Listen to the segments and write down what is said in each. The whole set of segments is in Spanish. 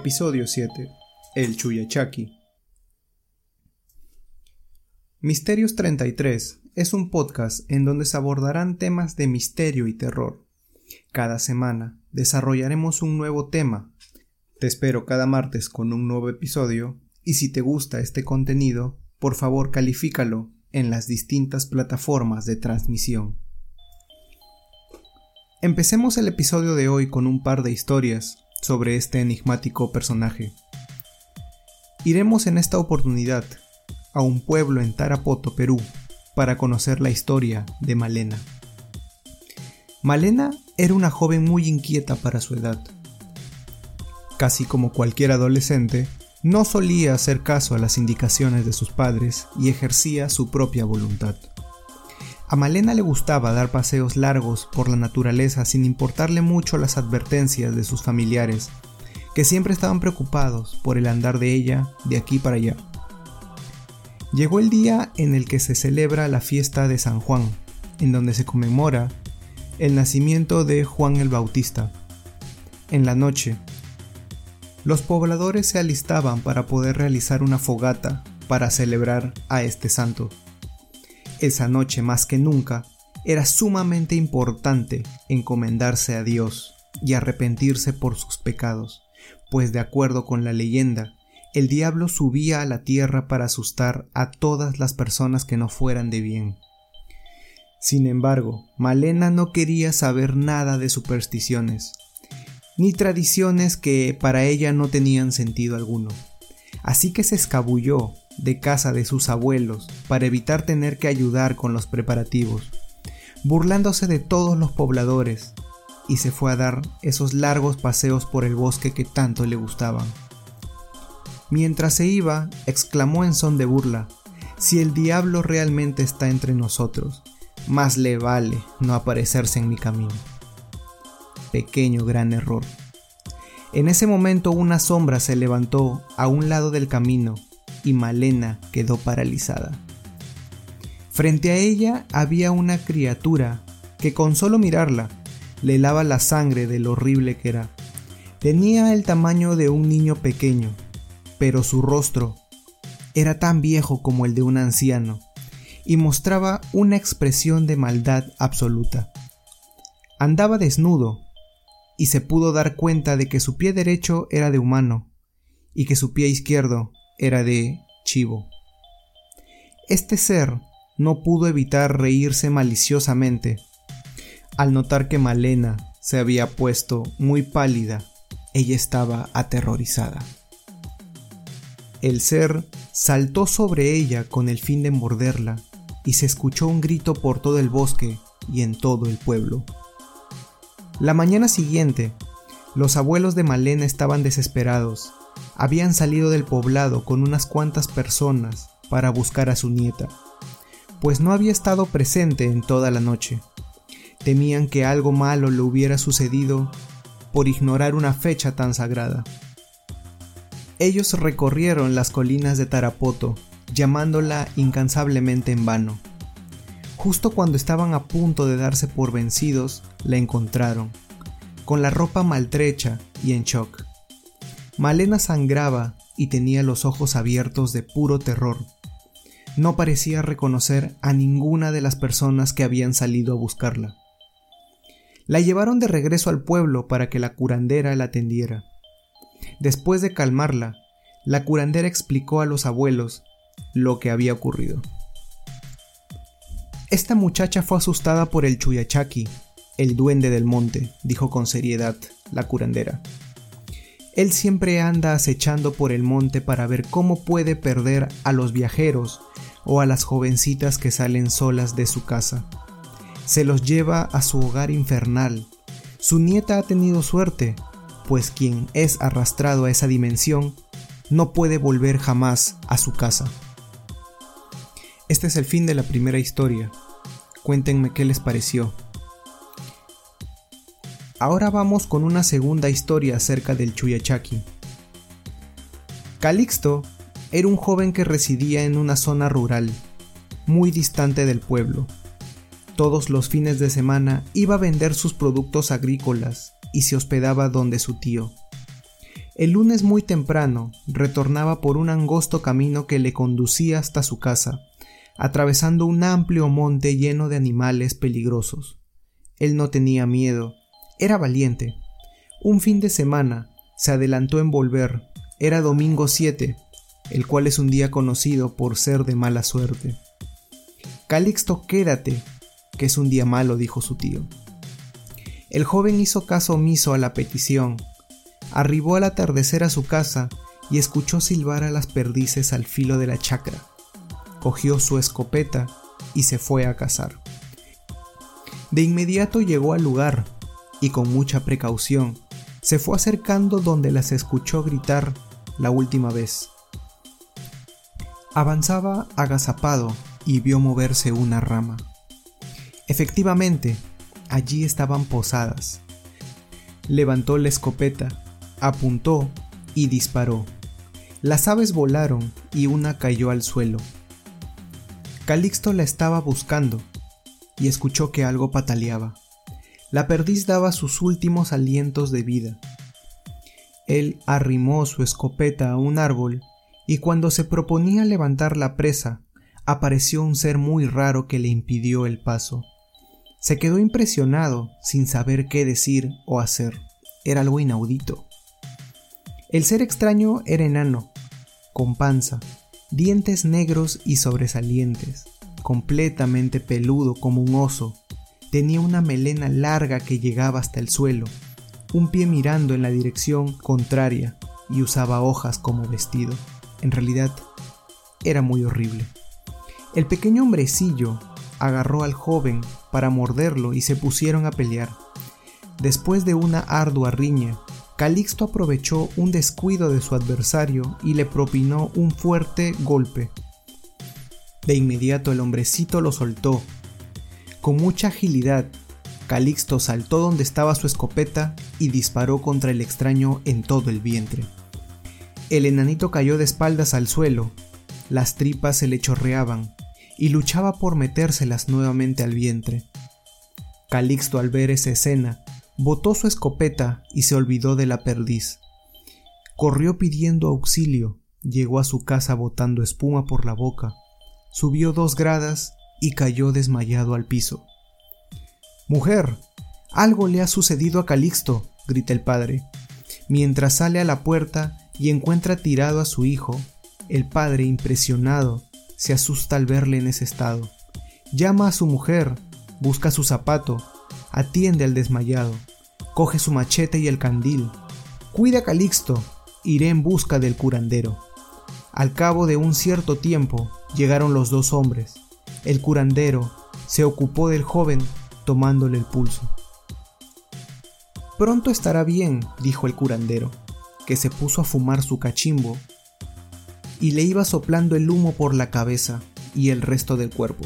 Episodio 7. El Chuyachaki. Misterios 33 es un podcast en donde se abordarán temas de misterio y terror. Cada semana desarrollaremos un nuevo tema. Te espero cada martes con un nuevo episodio y si te gusta este contenido, por favor califícalo en las distintas plataformas de transmisión. Empecemos el episodio de hoy con un par de historias sobre este enigmático personaje. Iremos en esta oportunidad a un pueblo en Tarapoto, Perú, para conocer la historia de Malena. Malena era una joven muy inquieta para su edad. Casi como cualquier adolescente, no solía hacer caso a las indicaciones de sus padres y ejercía su propia voluntad. A Malena le gustaba dar paseos largos por la naturaleza sin importarle mucho las advertencias de sus familiares, que siempre estaban preocupados por el andar de ella de aquí para allá. Llegó el día en el que se celebra la fiesta de San Juan, en donde se conmemora el nacimiento de Juan el Bautista. En la noche, los pobladores se alistaban para poder realizar una fogata para celebrar a este santo. Esa noche más que nunca era sumamente importante encomendarse a Dios y arrepentirse por sus pecados, pues de acuerdo con la leyenda, el diablo subía a la tierra para asustar a todas las personas que no fueran de bien. Sin embargo, Malena no quería saber nada de supersticiones, ni tradiciones que para ella no tenían sentido alguno. Así que se escabulló de casa de sus abuelos para evitar tener que ayudar con los preparativos, burlándose de todos los pobladores, y se fue a dar esos largos paseos por el bosque que tanto le gustaban. Mientras se iba, exclamó en son de burla, si el diablo realmente está entre nosotros, más le vale no aparecerse en mi camino. Pequeño gran error. En ese momento una sombra se levantó a un lado del camino y Malena quedó paralizada. Frente a ella había una criatura que con solo mirarla le helaba la sangre de lo horrible que era. Tenía el tamaño de un niño pequeño, pero su rostro era tan viejo como el de un anciano y mostraba una expresión de maldad absoluta. Andaba desnudo y se pudo dar cuenta de que su pie derecho era de humano y que su pie izquierdo era de chivo. Este ser no pudo evitar reírse maliciosamente al notar que Malena se había puesto muy pálida. Ella estaba aterrorizada. El ser saltó sobre ella con el fin de morderla y se escuchó un grito por todo el bosque y en todo el pueblo. La mañana siguiente, los abuelos de Malena estaban desesperados habían salido del poblado con unas cuantas personas para buscar a su nieta, pues no había estado presente en toda la noche. Temían que algo malo le hubiera sucedido por ignorar una fecha tan sagrada. Ellos recorrieron las colinas de Tarapoto, llamándola incansablemente en vano. Justo cuando estaban a punto de darse por vencidos, la encontraron, con la ropa maltrecha y en shock. Malena sangraba y tenía los ojos abiertos de puro terror. No parecía reconocer a ninguna de las personas que habían salido a buscarla. La llevaron de regreso al pueblo para que la curandera la atendiera. Después de calmarla, la curandera explicó a los abuelos lo que había ocurrido. Esta muchacha fue asustada por el Chuyachaki, el duende del monte, dijo con seriedad la curandera. Él siempre anda acechando por el monte para ver cómo puede perder a los viajeros o a las jovencitas que salen solas de su casa. Se los lleva a su hogar infernal. Su nieta ha tenido suerte, pues quien es arrastrado a esa dimensión no puede volver jamás a su casa. Este es el fin de la primera historia. Cuéntenme qué les pareció. Ahora vamos con una segunda historia acerca del Chuyachaki. Calixto era un joven que residía en una zona rural, muy distante del pueblo. Todos los fines de semana iba a vender sus productos agrícolas y se hospedaba donde su tío. El lunes muy temprano retornaba por un angosto camino que le conducía hasta su casa, atravesando un amplio monte lleno de animales peligrosos. Él no tenía miedo, era valiente. Un fin de semana se adelantó en volver, era domingo 7, el cual es un día conocido por ser de mala suerte. Calixto, quédate, que es un día malo, dijo su tío. El joven hizo caso omiso a la petición, arribó al atardecer a su casa y escuchó silbar a las perdices al filo de la chacra. Cogió su escopeta y se fue a cazar. De inmediato llegó al lugar y con mucha precaución se fue acercando donde las escuchó gritar la última vez. Avanzaba agazapado y vio moverse una rama. Efectivamente, allí estaban posadas. Levantó la escopeta, apuntó y disparó. Las aves volaron y una cayó al suelo. Calixto la estaba buscando y escuchó que algo pataleaba. La perdiz daba sus últimos alientos de vida. Él arrimó su escopeta a un árbol y cuando se proponía levantar la presa, apareció un ser muy raro que le impidió el paso. Se quedó impresionado, sin saber qué decir o hacer. Era algo inaudito. El ser extraño era enano, con panza, dientes negros y sobresalientes, completamente peludo como un oso. Tenía una melena larga que llegaba hasta el suelo, un pie mirando en la dirección contraria y usaba hojas como vestido. En realidad, era muy horrible. El pequeño hombrecillo agarró al joven para morderlo y se pusieron a pelear. Después de una ardua riña, Calixto aprovechó un descuido de su adversario y le propinó un fuerte golpe. De inmediato el hombrecito lo soltó. Con mucha agilidad, Calixto saltó donde estaba su escopeta y disparó contra el extraño en todo el vientre. El enanito cayó de espaldas al suelo, las tripas se le chorreaban, y luchaba por metérselas nuevamente al vientre. Calixto al ver esa escena, botó su escopeta y se olvidó de la perdiz. Corrió pidiendo auxilio, llegó a su casa botando espuma por la boca, subió dos gradas y cayó desmayado al piso. Mujer, algo le ha sucedido a Calixto, grita el padre. Mientras sale a la puerta y encuentra tirado a su hijo, el padre, impresionado, se asusta al verle en ese estado. Llama a su mujer, busca su zapato, atiende al desmayado, coge su machete y el candil. Cuida a Calixto, iré en busca del curandero. Al cabo de un cierto tiempo llegaron los dos hombres. El curandero se ocupó del joven tomándole el pulso. Pronto estará bien, dijo el curandero, que se puso a fumar su cachimbo y le iba soplando el humo por la cabeza y el resto del cuerpo.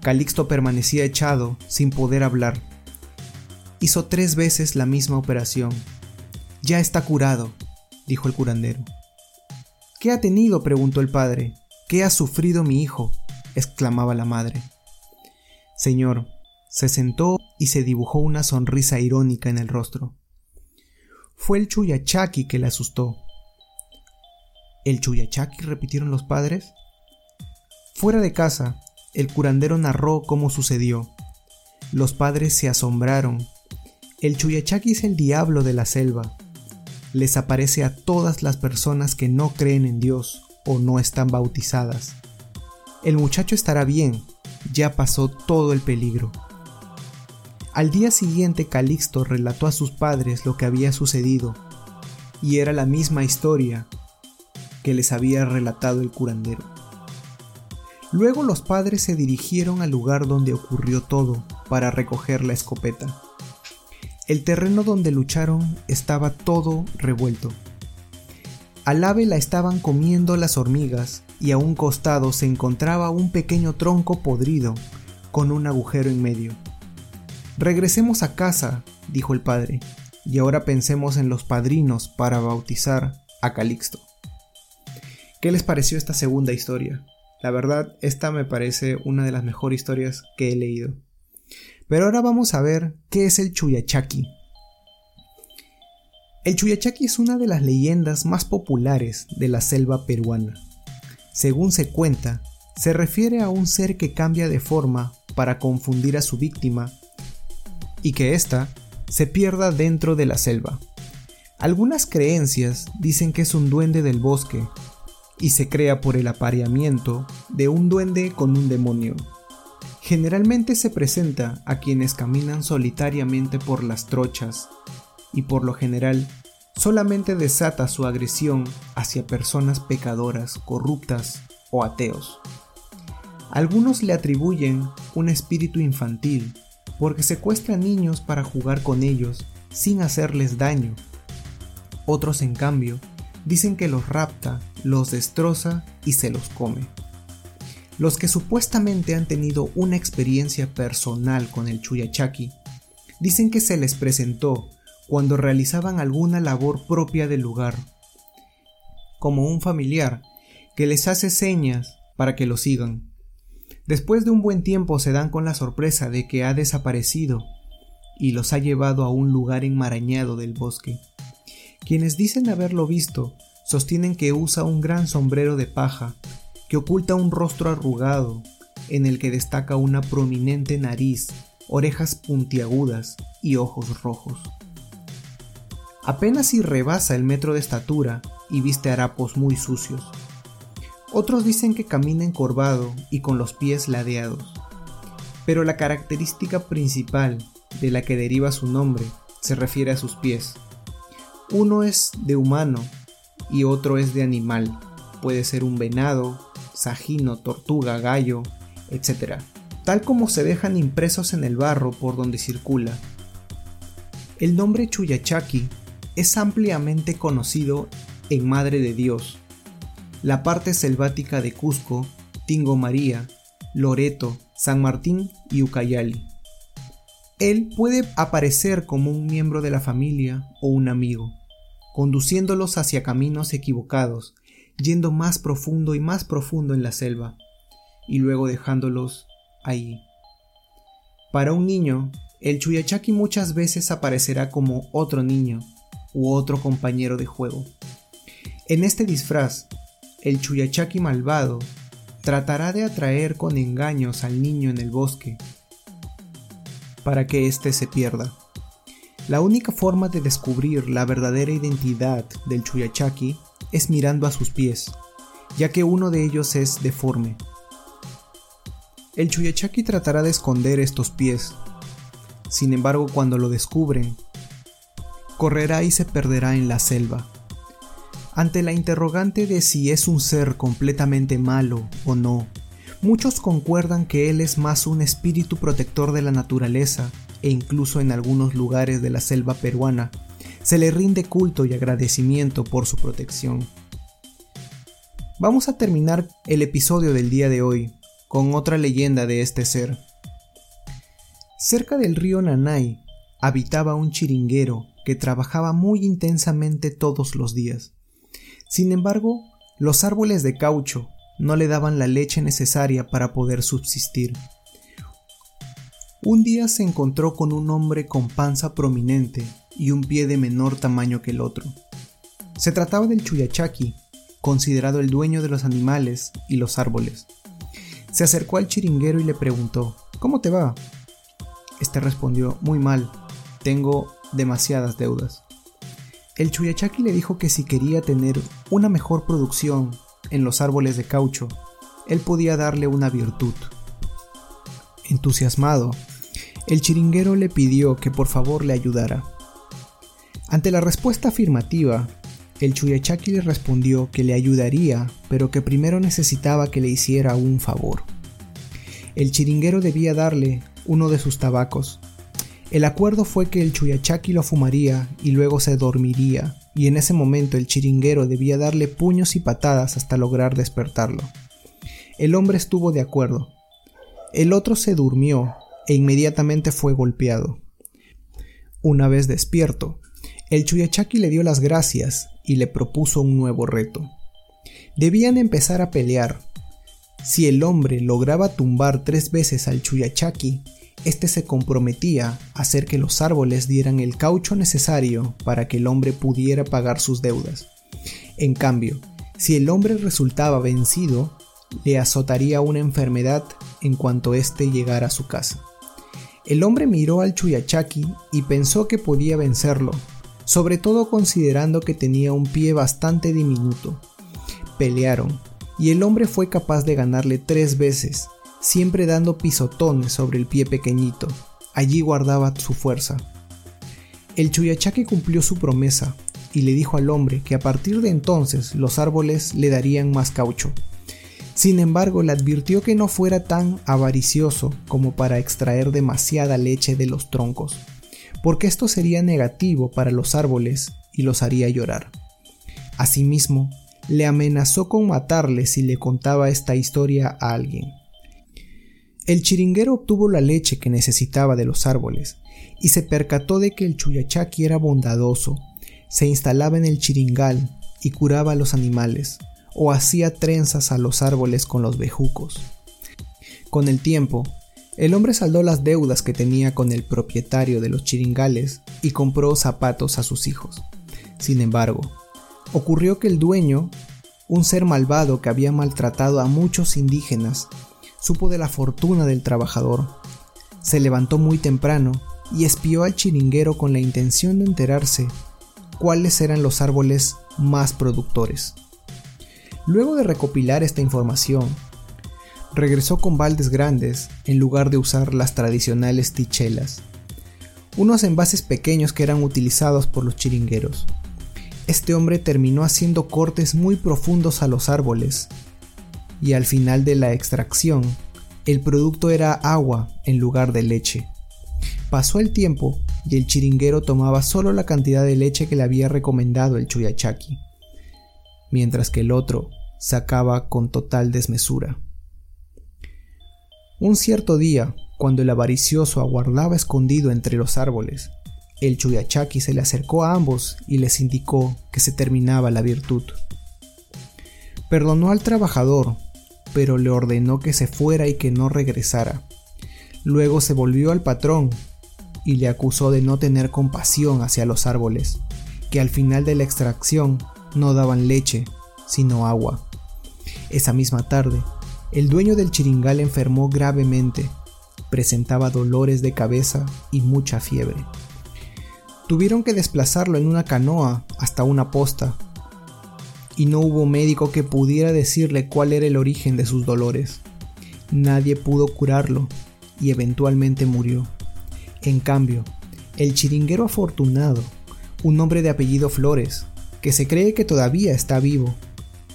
Calixto permanecía echado, sin poder hablar. Hizo tres veces la misma operación. Ya está curado, dijo el curandero. ¿Qué ha tenido? preguntó el padre. ¿Qué ha sufrido mi hijo? exclamaba la madre. Señor, se sentó y se dibujó una sonrisa irónica en el rostro. Fue el Chuyachaki que le asustó. ¿El Chuyachaki? repitieron los padres. Fuera de casa, el curandero narró cómo sucedió. Los padres se asombraron. El Chuyachaki es el diablo de la selva. Les aparece a todas las personas que no creen en Dios o no están bautizadas. El muchacho estará bien, ya pasó todo el peligro. Al día siguiente Calixto relató a sus padres lo que había sucedido, y era la misma historia que les había relatado el curandero. Luego los padres se dirigieron al lugar donde ocurrió todo para recoger la escopeta. El terreno donde lucharon estaba todo revuelto. Al ave la estaban comiendo las hormigas y a un costado se encontraba un pequeño tronco podrido con un agujero en medio. Regresemos a casa, dijo el padre, y ahora pensemos en los padrinos para bautizar a Calixto. ¿Qué les pareció esta segunda historia? La verdad, esta me parece una de las mejores historias que he leído. Pero ahora vamos a ver qué es el Chuyachaki. El Chuyachaki es una de las leyendas más populares de la selva peruana. Según se cuenta, se refiere a un ser que cambia de forma para confundir a su víctima y que ésta se pierda dentro de la selva. Algunas creencias dicen que es un duende del bosque y se crea por el apareamiento de un duende con un demonio. Generalmente se presenta a quienes caminan solitariamente por las trochas y por lo general solamente desata su agresión hacia personas pecadoras, corruptas o ateos. Algunos le atribuyen un espíritu infantil porque secuestra niños para jugar con ellos sin hacerles daño otros, en cambio, dicen que los rapta, los destroza y se los come. Los que supuestamente han tenido una experiencia personal con el Chuyachaki dicen que se les presentó cuando realizaban alguna labor propia del lugar, como un familiar que les hace señas para que lo sigan. Después de un buen tiempo se dan con la sorpresa de que ha desaparecido y los ha llevado a un lugar enmarañado del bosque. Quienes dicen haberlo visto sostienen que usa un gran sombrero de paja que oculta un rostro arrugado en el que destaca una prominente nariz, orejas puntiagudas y ojos rojos. Apenas si rebasa el metro de estatura y viste harapos muy sucios. Otros dicen que camina encorvado y con los pies ladeados. Pero la característica principal de la que deriva su nombre se refiere a sus pies, uno es de humano y otro es de animal. Puede ser un venado, sajino, tortuga, gallo, etc. Tal como se dejan impresos en el barro por donde circula. El nombre Chuyachaki es ampliamente conocido en Madre de Dios, la parte selvática de Cusco, Tingo María, Loreto, San Martín y Ucayali. Él puede aparecer como un miembro de la familia o un amigo conduciéndolos hacia caminos equivocados, yendo más profundo y más profundo en la selva, y luego dejándolos ahí. Para un niño, el Chuyachaki muchas veces aparecerá como otro niño u otro compañero de juego. En este disfraz, el Chuyachaki malvado tratará de atraer con engaños al niño en el bosque para que éste se pierda. La única forma de descubrir la verdadera identidad del Chuyachaki es mirando a sus pies, ya que uno de ellos es deforme. El Chuyachaki tratará de esconder estos pies. Sin embargo, cuando lo descubren, correrá y se perderá en la selva. Ante la interrogante de si es un ser completamente malo o no, muchos concuerdan que él es más un espíritu protector de la naturaleza e incluso en algunos lugares de la selva peruana, se le rinde culto y agradecimiento por su protección. Vamos a terminar el episodio del día de hoy con otra leyenda de este ser. Cerca del río Nanay habitaba un chiringuero que trabajaba muy intensamente todos los días. Sin embargo, los árboles de caucho no le daban la leche necesaria para poder subsistir. Un día se encontró con un hombre con panza prominente y un pie de menor tamaño que el otro. Se trataba del Chuyachaki, considerado el dueño de los animales y los árboles. Se acercó al chiringuero y le preguntó, ¿Cómo te va? Este respondió, muy mal, tengo demasiadas deudas. El Chuyachaki le dijo que si quería tener una mejor producción en los árboles de caucho, él podía darle una virtud. Entusiasmado, el chiringuero le pidió que por favor le ayudara. Ante la respuesta afirmativa, el Chuyachaki le respondió que le ayudaría, pero que primero necesitaba que le hiciera un favor. El chiringuero debía darle uno de sus tabacos. El acuerdo fue que el Chuyachaki lo fumaría y luego se dormiría, y en ese momento el chiringuero debía darle puños y patadas hasta lograr despertarlo. El hombre estuvo de acuerdo. El otro se durmió e inmediatamente fue golpeado. Una vez despierto, el Chuyachaki le dio las gracias y le propuso un nuevo reto. Debían empezar a pelear. Si el hombre lograba tumbar tres veces al Chuyachaki, Este se comprometía a hacer que los árboles dieran el caucho necesario para que el hombre pudiera pagar sus deudas. En cambio, si el hombre resultaba vencido, le azotaría una enfermedad en cuanto éste llegara a su casa. El hombre miró al Chuyachaki y pensó que podía vencerlo, sobre todo considerando que tenía un pie bastante diminuto. Pelearon, y el hombre fue capaz de ganarle tres veces, siempre dando pisotones sobre el pie pequeñito. Allí guardaba su fuerza. El Chuyachaki cumplió su promesa y le dijo al hombre que a partir de entonces los árboles le darían más caucho. Sin embargo, le advirtió que no fuera tan avaricioso como para extraer demasiada leche de los troncos, porque esto sería negativo para los árboles y los haría llorar. Asimismo, le amenazó con matarle si le contaba esta historia a alguien. El chiringuero obtuvo la leche que necesitaba de los árboles y se percató de que el Chuyachaki era bondadoso, se instalaba en el chiringal y curaba a los animales, o hacía trenzas a los árboles con los bejucos. Con el tiempo, el hombre saldó las deudas que tenía con el propietario de los chiringales y compró zapatos a sus hijos. Sin embargo, ocurrió que el dueño, un ser malvado que había maltratado a muchos indígenas, supo de la fortuna del trabajador. Se levantó muy temprano y espió al chiringuero con la intención de enterarse cuáles eran los árboles más productores. Luego de recopilar esta información, regresó con baldes grandes en lugar de usar las tradicionales tichelas, unos envases pequeños que eran utilizados por los chiringueros. Este hombre terminó haciendo cortes muy profundos a los árboles y al final de la extracción, el producto era agua en lugar de leche. Pasó el tiempo y el chiringuero tomaba solo la cantidad de leche que le había recomendado el Chuyachaki, mientras que el otro sacaba con total desmesura. Un cierto día, cuando el avaricioso aguardaba escondido entre los árboles, el Chuyachaki se le acercó a ambos y les indicó que se terminaba la virtud. Perdonó al trabajador, pero le ordenó que se fuera y que no regresara. Luego se volvió al patrón y le acusó de no tener compasión hacia los árboles, que al final de la extracción no daban leche, sino agua. Esa misma tarde, el dueño del chiringal enfermó gravemente, presentaba dolores de cabeza y mucha fiebre. Tuvieron que desplazarlo en una canoa hasta una posta, y no hubo médico que pudiera decirle cuál era el origen de sus dolores. Nadie pudo curarlo y eventualmente murió. En cambio, el chiringuero afortunado, un hombre de apellido Flores, que se cree que todavía está vivo,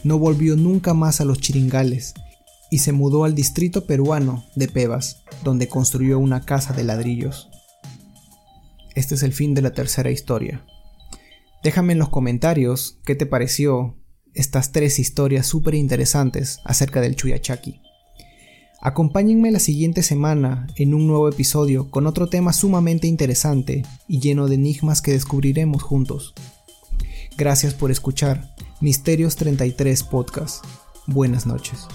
no volvió nunca más a los chiringales y se mudó al distrito peruano de Pebas, donde construyó una casa de ladrillos. Este es el fin de la tercera historia. Déjame en los comentarios qué te pareció estas tres historias súper interesantes acerca del Chuyachaki. Acompáñenme la siguiente semana en un nuevo episodio con otro tema sumamente interesante y lleno de enigmas que descubriremos juntos. Gracias por escuchar Misterios 33 Podcast. Buenas noches.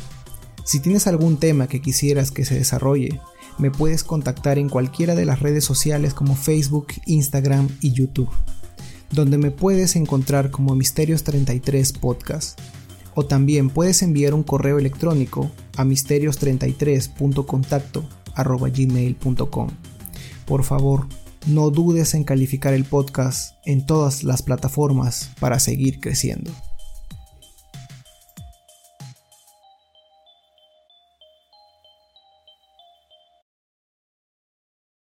Si tienes algún tema que quisieras que se desarrolle, me puedes contactar en cualquiera de las redes sociales como Facebook, Instagram y YouTube, donde me puedes encontrar como Misterios 33 Podcast. O también puedes enviar un correo electrónico a misterios33.contacto.gmail.com. Por favor, no dudes en calificar el podcast en todas las plataformas para seguir creciendo.